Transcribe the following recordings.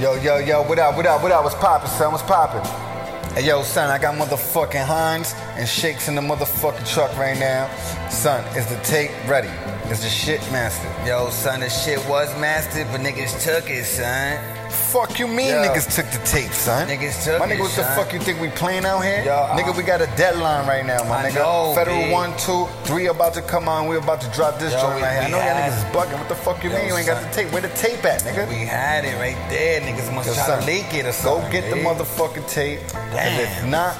Yo, yo, yo, what up, what up, what up? What's poppin', son? What's poppin'? Hey, yo, son, I got motherfucking Hinez and Shakez in the motherfucking truck right now. Son, is the tape ready? Is the shit mastered? Yo, son, the shit was mastered, but niggas took it, son. Fuck you mean Yo. niggas took the tape, son? Niggas took My it, nigga, what the son. fuck you think we playing out here? Yo, nigga, I- we got a deadline right now, my I nigga. know, Federal B. 1, 2, 3 about to come on. We about to drop this Yo, joint right here. I know y'all niggas is bugging. What the fuck you Yo, mean you ain't got the tape? Where the tape at, nigga? We had it right there. Niggas must Yo, try son, to leak it or something. Go get the motherfucking tape. Cause if Damn, not,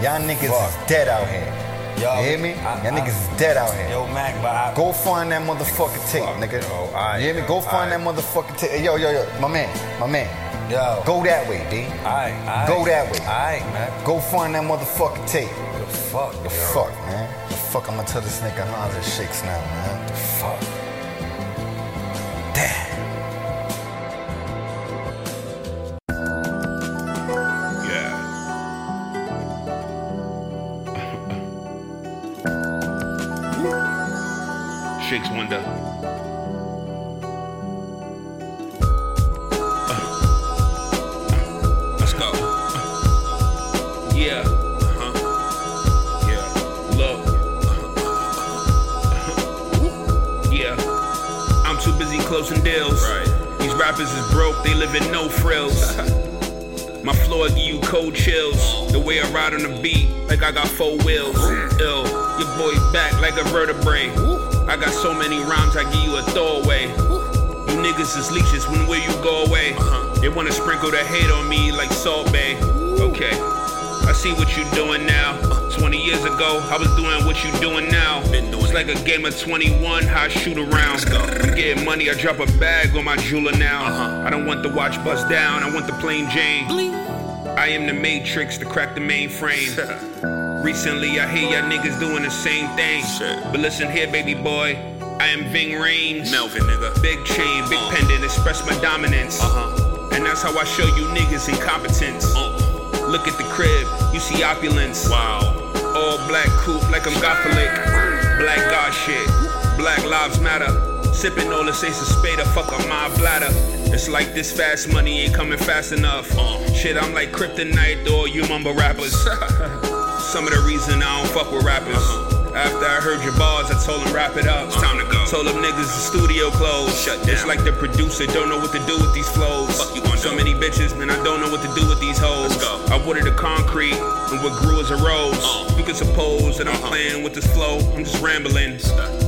y'all niggas Fuck. is dead out here. Yo, you hear me? I- y'all I- niggas is dead out here. Yo, Mac, but I. Go find that motherfucking tape, nigga. yo, alright, you hear me? Go find alright. that motherfucking tape. Hey, yo, yo, yo, my man, my man. Yo. Go that way, B. Alright, alright. Go that way. Alright, man. Go find that motherfucking tape. The fuck, The yo. fuck, man. The fuck I'm gonna tell this nigga Hans and Shakez now, man. The fuck. Uh. Let's go. Yeah. Uh-huh. Yeah. Look. Yeah. I'm too busy closing deals. Right. These rappers is broke, they live in no frills. My floor give you cold chills. The way I ride on the beat, like I got four wheels. Ill, your boy back like a vertebrae. I got so many rhymes, I give you a throwaway. You niggas is leeches, when will you go away? They wanna sprinkle the hate on me like Salt Bae. Okay, I see what you doing now. 20 years ago, I was doing what you doing now. It's like a game of 21, how I shoot around. Let's go. I'm getting money, I drop a bag on my jeweler now. Uh-huh. I don't want the watch bust down, I want the plain Jane. I am the matrix to crack the mainframe. Recently, I hear y'all niggas doing the same thing. Shit. But listen here, baby boy, I am Ving Rhames. Melvin, nigga. Big chain, big Uh. pendant, express my dominance. Uh-huh. And that's how I show you niggas incompetence. Uh. Look at the crib, you see opulence. Wow. All black coupe like I'm Catholic. Black God shit. Black lives matter. Sipping all this ace of spade, fuck up my bladder. It's like this fast money ain't coming fast enough. Uh, Shit, I'm like kryptonite or you mumble rappers. Some of the reason I don't fuck with rappers. Uh-huh. After I heard your bars, I told them wrap it up. It's time to go. Told them niggas the studio closed. Shut It's like the producer don't know what to do with these flows. Fuck you gonna so many bitches, man, I don't know what to do with these hoes. I watered the concrete, and what grew is a rose. Uh. You can suppose that I'm Uh-huh. playing with this flow. I'm just rambling.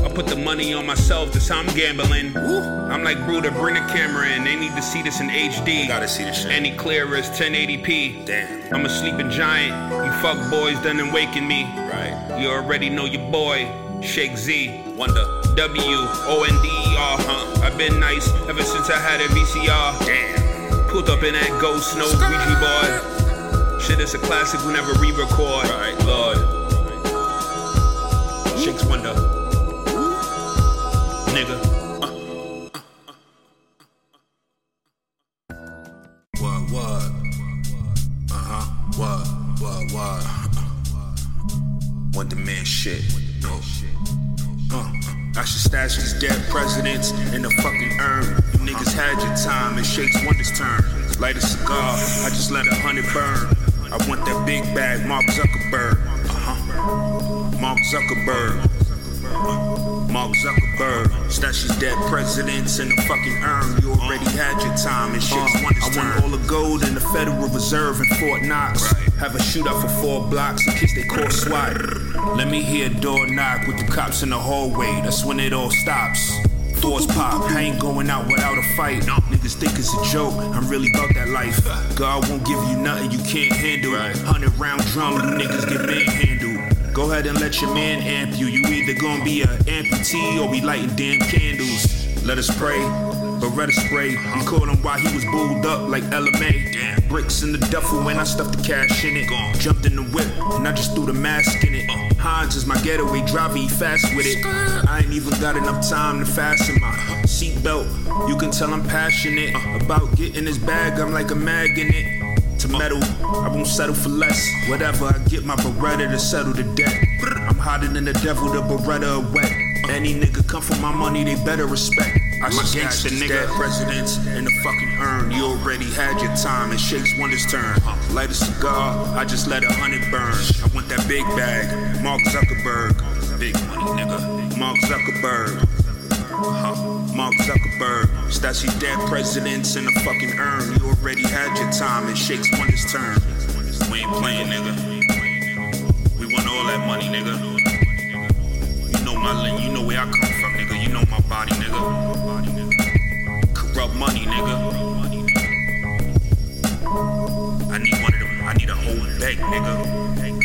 I put the money on myself, that's how I'm gambling. Woo. I'm like, Bruder, bring the camera in. They need to see this in HD. Gotta see this shit. Any clearer is 1080p. Damn. I'm a sleeping giant. You fuck boys done and waking me. Right. You already know your boy, Shakez Wonder. W O N D E R. Huh. I've been nice ever since I had a VCR. Damn. Pulled up in that ghost, no Ouija boy. Shit is a classic we record. Right. Lord. Shakez Wonder. Nigga. Shit. No. Uh, I should stash these dead presidents in the fucking urn. You niggas had your time, it shakes wonders turn. Light a cigar, I just let a hundred burn. I want that big bag, Mark Zuckerberg. Uh huh. Mark Zuckerberg. Mark Zuckerberg. Stash these dead presidents in the fucking urn. You already had your time, it shakes wonders turn. I want all the gold in the Federal Reserve in Fort Knox. Have a shootout for four blocks in case they call SWAT. Let me hear a door knock with the cops in the hallway. That's when it all stops. Doors pop, I ain't going out without a fight. Niggas think it's a joke, I'm really about that life. God won't give you nothing you can't handle. Hundred round drum, you niggas get manhandled. Go ahead and let your man amp you. You either gonna be a amputee or be lighting damn candles. Let us pray. Beretta spray, you caught him while he was bulled up like LMA. Damn. Bricks in the duffel when I stuffed the cash in it. Gone. Jumped in the whip and I just threw the mask in it. Hans is my getaway driver, he fast with it. I ain't even got enough time to fasten my seatbelt. You can tell I'm passionate uh, about getting this bag, I'm like a magnet to metal. I won't settle for less. Whatever, I get my Beretta to settle the debt. I'm hotter than the devil, the Beretta wet. Any nigga come for my money, they better respect. I My gangsta nigga. Presidents in the fucking urn. You already had your time. It shakes wonders turn. Light a cigar. I just let a hundred burn. I want that big bag. Mark Zuckerberg. Big money nigga. Mark Zuckerberg. Uh-huh. Mark Zuckerberg. Stashy dead presidents in the fucking urn. You already had your time. It shakes wonders turn. We ain't playing, nigga. We want all that money, nigga. You know my you know where I come from, nigga. You know my body, nigga. Corrupt money, nigga. I need one of them, I need a whole bank, nigga.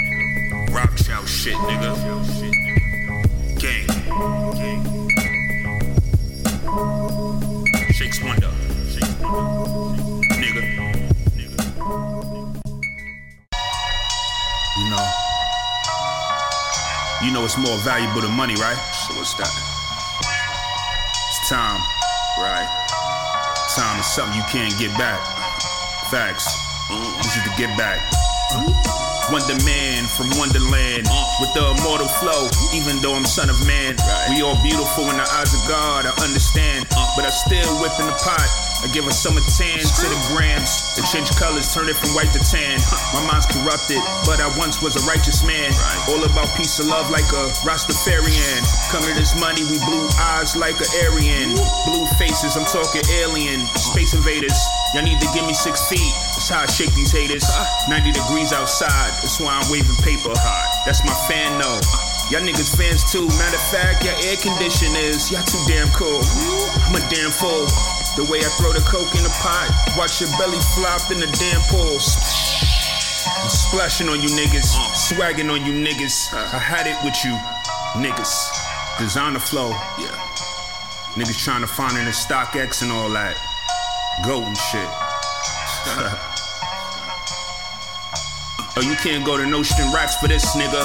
Rothschild shit, nigga. Gang. Shakez Wonder. Nigga. You know. You know it's more valuable than money, right? So what's that? It's time. Right. Time is something you can't get back. Facts. This is the get back. Mm-hmm. Wonder Man from Wonderland uh, with the immortal flow. Even though I'm son of man, we all beautiful in the eyes of God. I understand, uh, but I still whip in the pot. I give a summer tan to the grams. It change colors, turn it from white to tan. My mind's corrupted, but I once was a righteous man. All about peace and love like a Rastafarian. Come to this money, we blue eyes like a Aryan. Blue faces, I'm talking alien. Space invaders. Y'all need to give me six feet. That's how I shake these haters. 90 degrees outside. That's why I'm waving paper. Hot. That's my fan though. Y'all niggas fans too. Matter of fact, your air conditioners. Y'all too damn cool. I'm a damn fool. The way I throw the coke in the pot. Watch your belly flop in the damn pool. I'm splashing on you niggas. Swagging on you niggas. I had it with you niggas. Designer flow. Yeah. Niggas trying to find in X and all that. Goat and shit. Oh, you can't go to Nordstrom Racks for this nigga.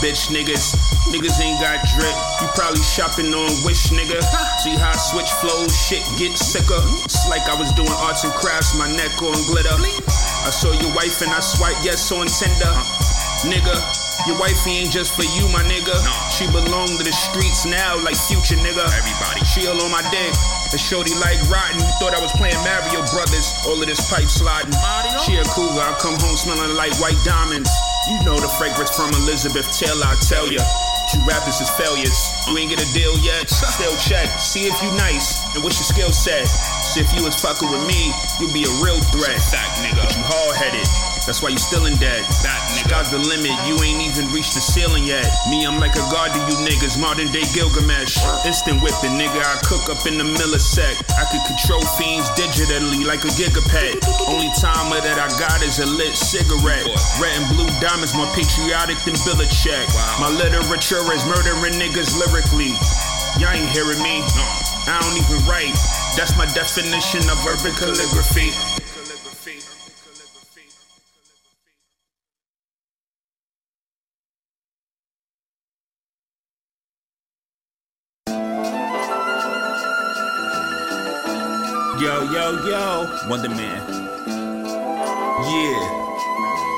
Bitch niggas. Niggas ain't got drip. You probably shopping on Wish nigga. See how I switch flows, shit get sicker. It's like I was doing arts and crafts, my neck on glitter. I saw your wife and I swipe yes on Tinder. Nigga, your wifey ain't just for you, my nigga. She belong to the streets now, like future nigga. Everybody, she all on my dick. A shorty like rotten. You thought I was playing Mario Brothers. All of this pipe sliding. She a cougar. I come home smelling like white diamonds. You know the fragrance from Elizabeth Taylor. I tell ya. You rappers is failures. You ain't get a deal yet. Still check. See if you nice and what's your skill set. See if you was fucking with me, you'd be a real threat. Fact, nigga. But you hard headed. That's why you still in debt. That nigga. Sky's the limit. You ain't even reached the ceiling yet. Me, I'm like a god to you niggas. Modern day Gilgamesh. Instant whipping, nigga. I cook up in the millisect. I could control fiends digitally like a gigapet. Only timer that I got is a lit cigarette. Red and blue diamonds more patriotic than Belichick. My literature is murdering niggas lyrically. Y'all ain't hearing me. I don't even write. That's my definition of urban calligraphy. Yo, yo, Wonder Man. Yeah,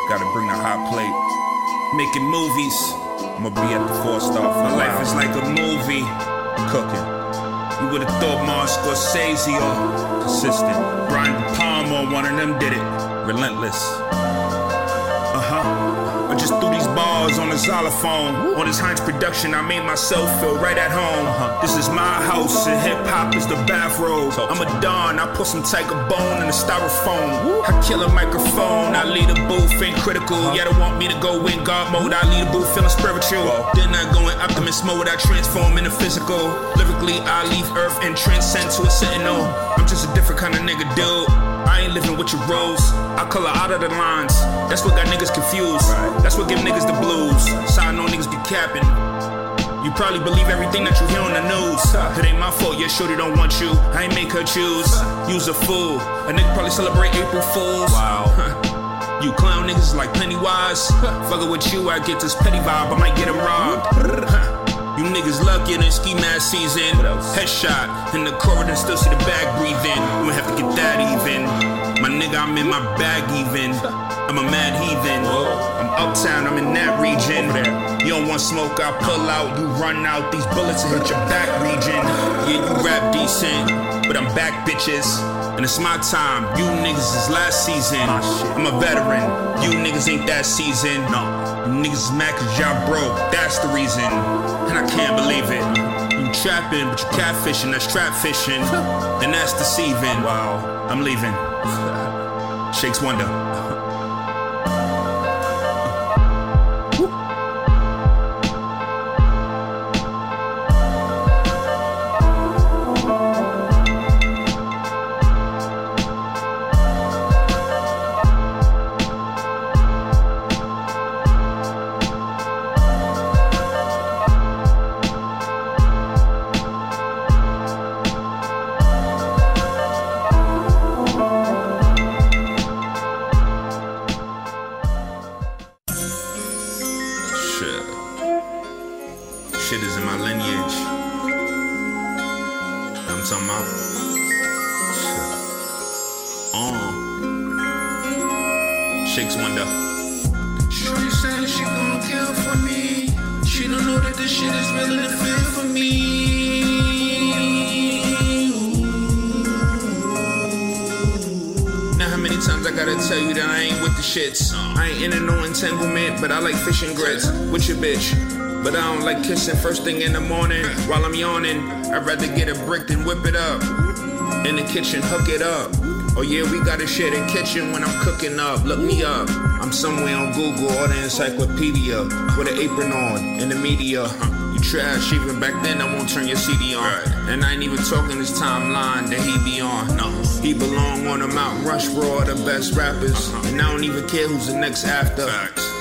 gotta bring the hot plate. Making movies. I'ma be at the four star. My life is like a movie. Cooking. You would've thought Mars Scorsese or consistent. Brian De Palma, one of them did it. Relentless. Bars on the xylophone. On this Hinez production, I made myself feel right at home. huh This is my house, and hip hop is the bathrobe. I'm a don, I put some tiger bone in the styrofoam. I kill a microphone, I lead a booth, ain't critical. Yeah, they want me to go in God mode, I lead a booth feeling spiritual. Then I go in optimist mode, I transform into physical. Lyrically, I leave earth and transcend to a sentinel. I'm just a different kind of nigga, dude. I ain't living with your rules. I color out of the lines. That's what got niggas confused. That's what give niggas the blues. So I know niggas be capping. You probably believe everything that you hear on the news. It ain't my fault, yeah, shorty don't want you. I ain't make her choose. You's a fool. A nigga probably celebrate April Fools. Wow. You clown niggas like Pennywise. Fuckin' with you, I get this petty vibe. I might get him robbed. You niggas luckier than ski mask season. Headshot in the corridor, still see the bag breathing. We have to get that even. My nigga, I'm in my bag even. I'm a mad heathen. I'm uptown, I'm in that region. You don't want smoke, I pull out. You run out, these bullets will hit your back region. Yeah, you rap decent, but I'm back, bitches. And it's my time. You niggas is last season. I'm a veteran. You niggas ain't that season. No. Niggas is mad cause y'all broke. That's the reason. And I can't believe it. You trapping, but you catfishing. That's trap fishing. And that's deceiving. Wow. I'm leaving. Shakez Wonder. Shakez Wonder. Shorty said she gon' kill for me. She don't know that this shit is really the feel for me. Now how many times I gotta tell you that I ain't with the shits? I ain't in no entanglement, but I like fishing grits with your bitch. But I don't like kissing first thing in the morning while I'm yawning. I'd rather get a brick than whip it up. In the kitchen, hook it up. Oh yeah, we gotta share the kitchen when I'm cooking up. Look me up. I'm somewhere on Google or the encyclopedia with an apron on in the media. You trash, even back then I won't turn your CD on. And I ain't even talking this timeline that he be on. No, he belong on the Mount Rushmore, the best rappers. And I don't even care who's the next after.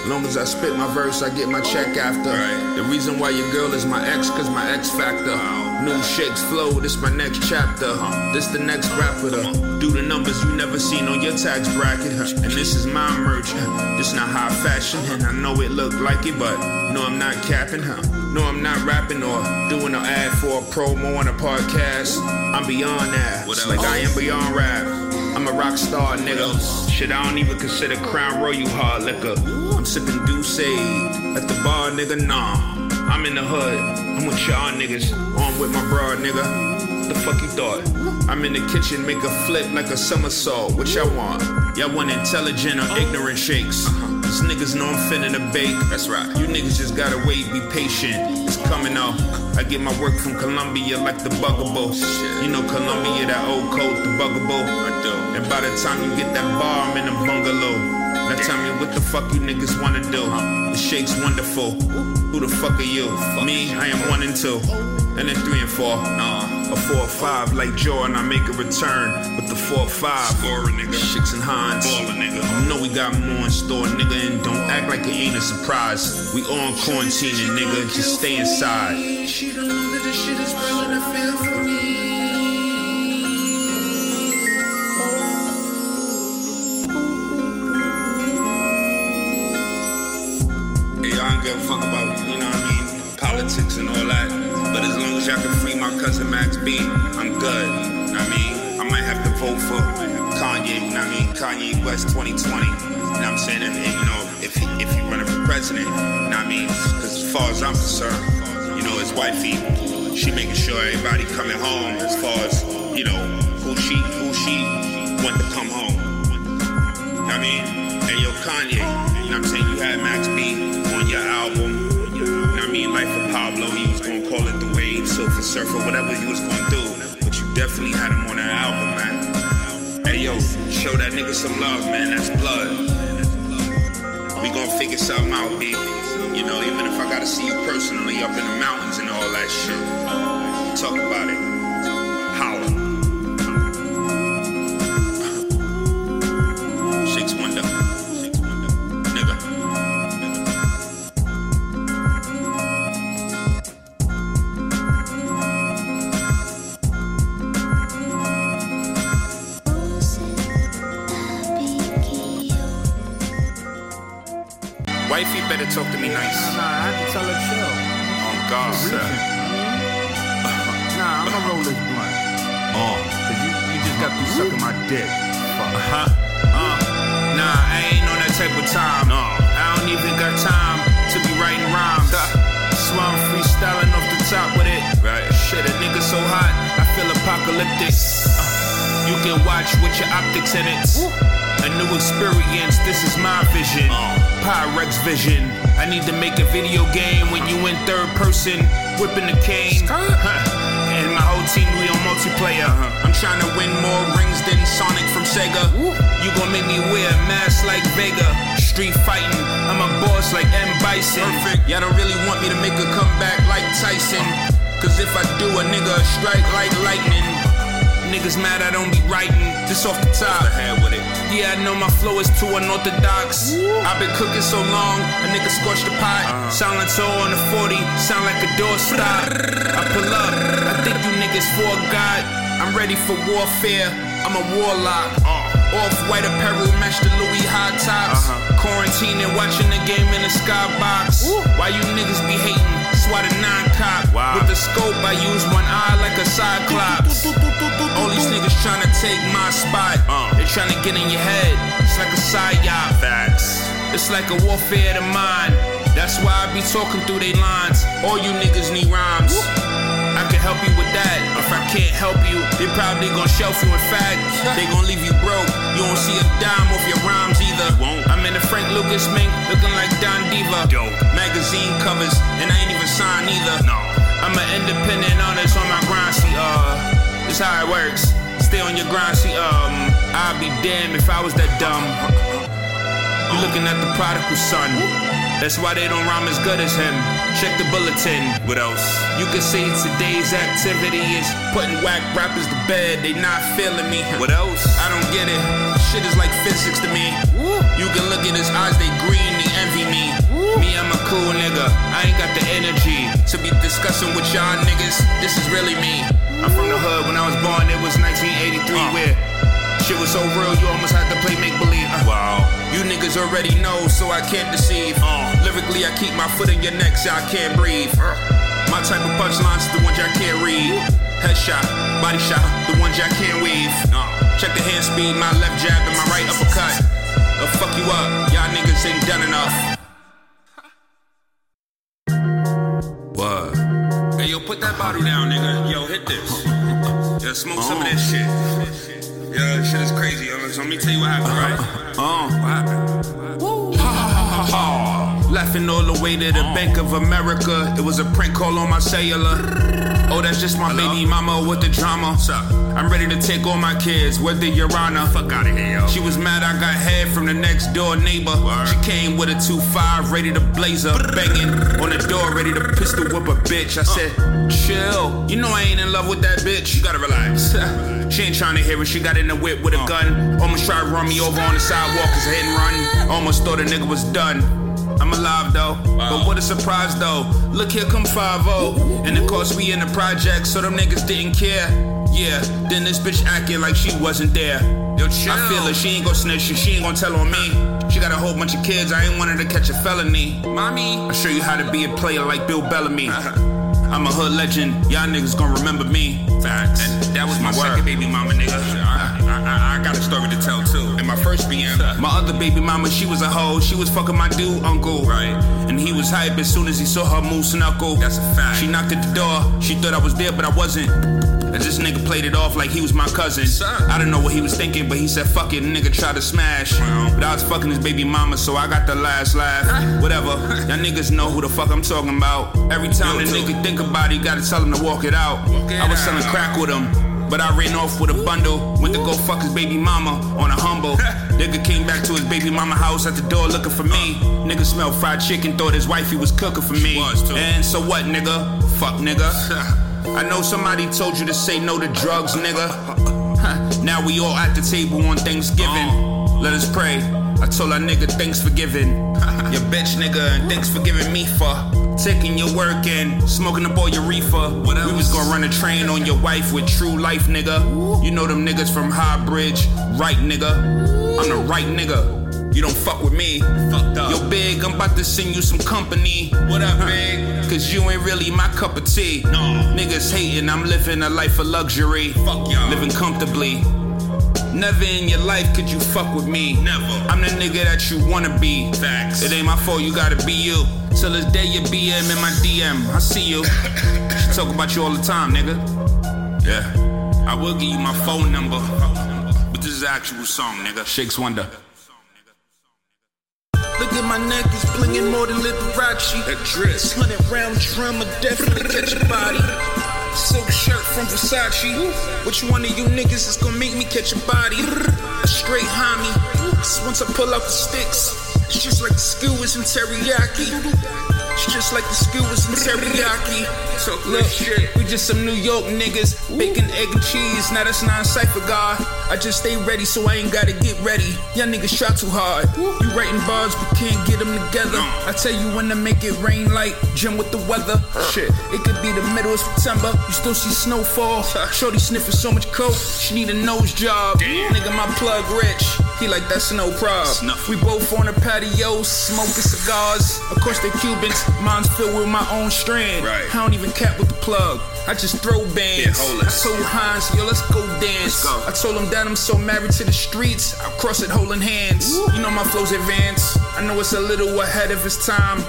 Long as I spit my verse, I get my check after. The reason why your girl is my ex, cause my X factor. New shakes flow, this my next chapter. This the next rapper do the numbers you never seen on your tax bracket. And this is my merch. This not high fashion, and I know it look like it, but no, I'm not capping, huh? No, I'm not rapping or doing an ad for a promo on a podcast. I'm beyond that. Like I am beyond rap. I'm a rock star, nigga. Shit, I don't even consider Crown Royal You hard liquor. I'm sipping D'USSÉ at the bar, nigga. Nah, I'm in the hood. I'm with y'all niggas. On with my broad, nigga. The fuck you thought? I'm in the kitchen, make a flip like a somersault. What y'all want? Y'all want intelligent or ignorant shakes? These niggas know I'm finna to bake. That's right. You niggas just gotta wait, be patient. It's coming up. I get my work from Columbia like the Bugaboo. You know Columbia, that old coat, the Bugaboo. I do. And by the time you get that bar, I'm in a bungalow. Now tell me what the fuck you niggas wanna do. The shake's wonderful. Who the fuck are you? Me, I am one and two. Oh. And then three and four. Nah. A four or five like Jordan, I make a return with the four or five. Score nigga. Shicks and Hans. Baller, nigga. You know we got more in store, nigga, and don't act like it ain't a surprise. We on quarantining, nigga. Just stay inside. She don't know that this shit is really the feel my cousin Max B, I'm good. I mean? I might have to vote for Kanye, I mean? Kanye West 2020. You know I'm saying? And, and, you know, if he, if he running for president, you know I mean? Because as far as I'm concerned, you know, his wifey, she making sure everybody coming home as far as, you know, who she, who she want to come home. You know I mean? Hey, yo, Kanye, you know I'm saying? You had Max B on your album. You know I mean? Life of Pablo, he was gonna call it the wave, Silver Surfer, whatever you was gonna do. But you definitely had him on that album, man. Hey, yo, show that nigga some love, man. That's blood. We gonna figure something out, B. You know, even if I gotta see you personally up in the mountains and all that shit. Talk about it. Nice. Nah, I to tell her chill. On God. sir. Nah, I'ma roll this blunt. Uh, Cause you, you just got through sucking my dick. Fuck. huh? Uh, nah, I ain't on that type of time. No. I don't even got time to be writing rhymes. So I'm freestyling off the top with it. Right. Shit, a nigga so hot, I feel apocalyptic. Uh, you can watch with your optics in it. Woo. A new experience, this is my vision. Uh. Pyrex vision. I need to make a video game when you in third person, whipping the cane. Huh. And my whole team, we on multiplayer. I'm trying to win more rings than Sonic from Sega. You gon' make me wear a mask like Vega. Street fighting, I'm a boss like M. Bison. Perfect. Y'all don't really want me to make a comeback like Tyson. Cause if I do, a nigga strike like lightning. Niggas mad I don't be writing, just off the top. Ahead with it. Yeah, I know my flow is too unorthodox. I've been cooking so long, a nigga scorched the pot. Sound like toe on the 40, sound like a door stop. I pull up, I think you niggas for God. I'm ready for warfare, I'm a warlock. Off-white apparel, match the Louis high tops. Quarantine and watching the game in the skybox. Why you niggas be hating? Swat a nine cop. Wow. With the scope, I use one eye like a cyclops. These niggas tryna take my spot. Uh. They tryna get in your head. It's like a psyop. Facts. It's like a warfare to mind. That's why I be talking through they lines. All you niggas need rhymes. I can help you with that. If I can't help you, they probably gon' shelf you. In fact, they gon' leave you broke. You won't see a dime off your rhymes either. I'm in a Frank Lucas mink, looking like Don Diva. Magazine covers, and I ain't even signed either. No. I'm an independent artist on my grind. See, uh, this how it works. Stay on your grind. See, um, I'd be damned if I was that dumb. You looking at the prodigal son. That's why they don't rhyme as good as him. Check the bulletin. What else? You could say today's activity is putting whack rappers to bed. They not feeling me. What else? I don't get it. Shit is like physics to me. You can look at his eyes, they green, they envy me. Me, I'm a cool nigga. I ain't got the energy to be discussing with y'all niggas. This is really me. I'm from the hood. When I was born, it was 1983. Uh. Where shit was so real, you almost had to play make believe. Wow. You niggas already know, so I can't deceive. Uh. Lyrically, I keep my foot in your neck so I can't breathe. My type of punchlines the ones y'all can't read. Headshot, body shot, the ones y'all can't weave. Uh. Check the hand speed, my left jab and my right uppercut. I'll fuck you up, y'all niggas ain't done enough. What? Hey, yo, put that bottle down, nigga. Smoke some of this shit. Yeah, shit is crazy. So let me tell you what happened, right? Uh. What happened? Ha ha ha ha ha. Laughing all the way to the Bank of America. It was a prank call on my cellular. Oh, that's just my baby mama with the drama. What's up? I'm ready to take all my kids, whether you're on Fuck out of here, yo. She was mad I got head from the next door neighbor. Word. She came with a 2-5, ready to blaze her, banging on the door, ready to pistol whip a bitch. I uh, said, chill. You know I ain't in love with that bitch. You gotta relax. she ain't trying to hear it. She got in the whip with a uh. gun. Almost tried to run me over on the sidewalk as a hit and run. Almost thought a nigga was done. I'm alive though, but what a surprise though. Look here come 5 and of course we in the project, so them niggas didn't care. Yeah, then this bitch acting like she wasn't there. Yo, chill. I feel her, she ain't gon' snitch, she ain't gon' tell on me. She got a whole bunch of kids, I ain't want her to catch a felony. Mommy, I'll show you how to be a player like Bill Bellamy. Uh-huh. I'm a hood legend, y'all niggas gon' remember me. Facts. And that was my Word. second baby mama, nigga. I, I, I, I got a story to tell too. And my first BM, my other baby mama, she was a hoe. She was fucking my dude uncle. Right. And he was hype as soon as he saw her moose knuckle. That's a fact. She knocked at the door. She thought I was there, but I wasn't. As this nigga played it off like he was my cousin. I don't know what he was thinking, but he said, fuck it, nigga try to smash. But I was fucking his baby mama, so I got the last laugh. Whatever. Y'all niggas know who the fuck I'm talking about. Every time the nigga think about it, you gotta tell him to walk it out. I was selling crack with him. But I ran off with a bundle, went to go fuck his baby mama on a humble. Nigga came back to his baby mama house at the door looking for me. Nigga smelled fried chicken, thought his wifey was cooking for me. And so what, nigga? Fuck, nigga. I know somebody told you to say no to drugs, nigga. now we all at the table on Thanksgiving. Uh. Let us pray. I told our nigga thanks for giving. Your bitch nigga, and thanks for giving me for taking your work and smoking up all your reefer. What We was gonna run a train on your wife with true life, nigga. You know them niggas from High Bridge, right nigga. I'm the right nigga. You don't fuck with me. Fucked up. Yo, big, I'm about to send you some company. What up, big? Cause you ain't really my cup of tea. No. Niggas hating, I'm living a life of luxury. Fuck y'all. Living comfortably. Never in your life could you fuck with me. Never. I'm the nigga that you wanna be. Facts. It ain't my fault, you gotta be you. Till this day you BM in my DM. I see you. She talk about you all the time, nigga. Yeah. I will give you my phone number. But this is actual song, nigga. Shakez Wonder. Look at my neck, it's blinging more than Liberace. Dress. Hundred round drum, I definitely catch a body. Silk shirt from Versace. Which one of you niggas is gonna make me catch a body? A straight homie. once I pull out the sticks, it's just like the skewers and teriyaki. It's just like the skewers and teriyaki. So Look, shit. we just some New York niggas, bacon, egg, and cheese. Now that's non cipher God. I just stay ready, so I ain't gotta get ready. Y'all niggas try too hard. You writing bars, but can't get them together. I tell you when to make it rain like Jim with the weather. Shit, it could be the middle of September. You still see snowfall. Shorty sniffing so much coke, she need a nose job. Nigga, my plug rich. He like that's no problem. We both on the patio, smoking cigars. Of course they Cubans, mine's filled with my own strand. Right. I don't even cap with the plug. I just throw bands. Yeah. I told Hinez, yo, let's go dance. Let's go. I told him that I'm so married to the streets, I'll cross it holding hands. You know my flow's advanced. I know it's a little ahead of its time.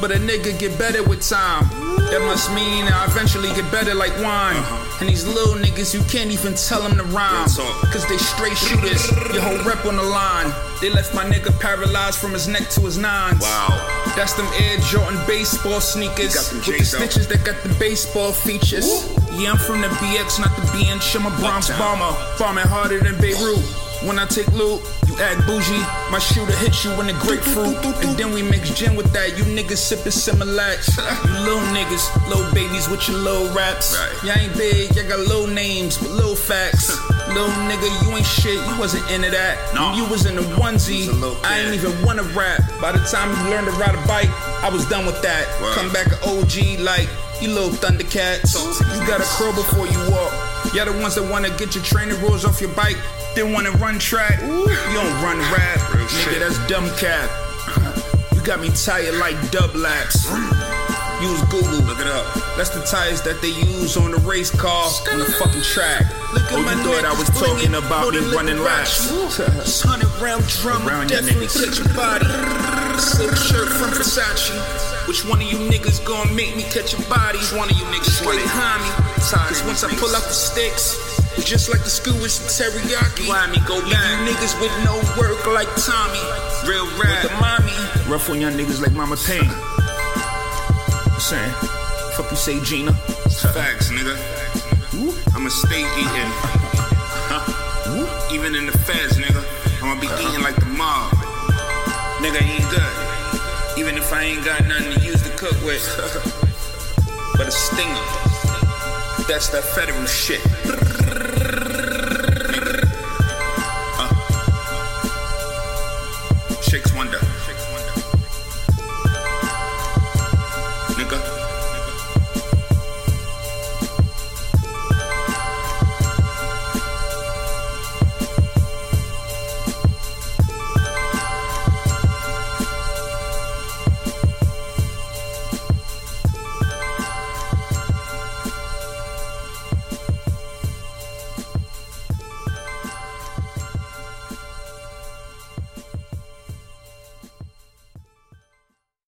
But a nigga get better with time. That must mean I eventually get better like wine. And these little niggas, you can't even tell them to rhyme. Cause they straight shooters. Your whole rep on the line. They left my nigga paralyzed from his neck to his nines. Wow. That's them Air Jordan baseball sneakers. with the stitches that got the baseball features. Yeah, I'm from the BX, not the BN. I'm a Bronx bomber. Farming harder than Beirut. When I take loot, you act bougie. My shooter hits you in the grapefruit. And then we mix gin with that. You niggas sipping Similac. You little niggas, little babies with your little raps. Right. Y'all ain't big, y'all got little names, but little facts. little nigga, you ain't shit. You wasn't into that. No. When you was in the onesie, a I ain't even wanna rap. By the time you learned to ride a bike, I was done with that. Come back an OG like you little Thundercats. You gotta crow before you walk. Y'all the ones that wanna get your training rules off your bike, then wanna run track. You don't run rap, Real nigga. shit. That's dumb cap. You got me tired like dub laps. Use Google. Look it up. That's the tires that they use on the race car on the fucking track. Look oh, at my you thought I was talking about me running laps. Hundred round drum, definitely catch your body. Silk shirt from Versace. Which one of you niggas gonna make me catch a body? Which one of you niggas it? homie. Tired Cause once I pull out the sticks, just like the skewers and teriyaki. Why me go back? you niggas with no work like Tommy. Real rap. With the mommy. Rough on young niggas like Mama Payne. I'm saying, fuck you say Gina. Facts, nigga. I'ma stay eating. Huh? Even in the feds, nigga. I'ma be eating like the mob. Nigga ain't good. Even if I ain't got nothing to use to cook with. But a stinger. That's that federal shit.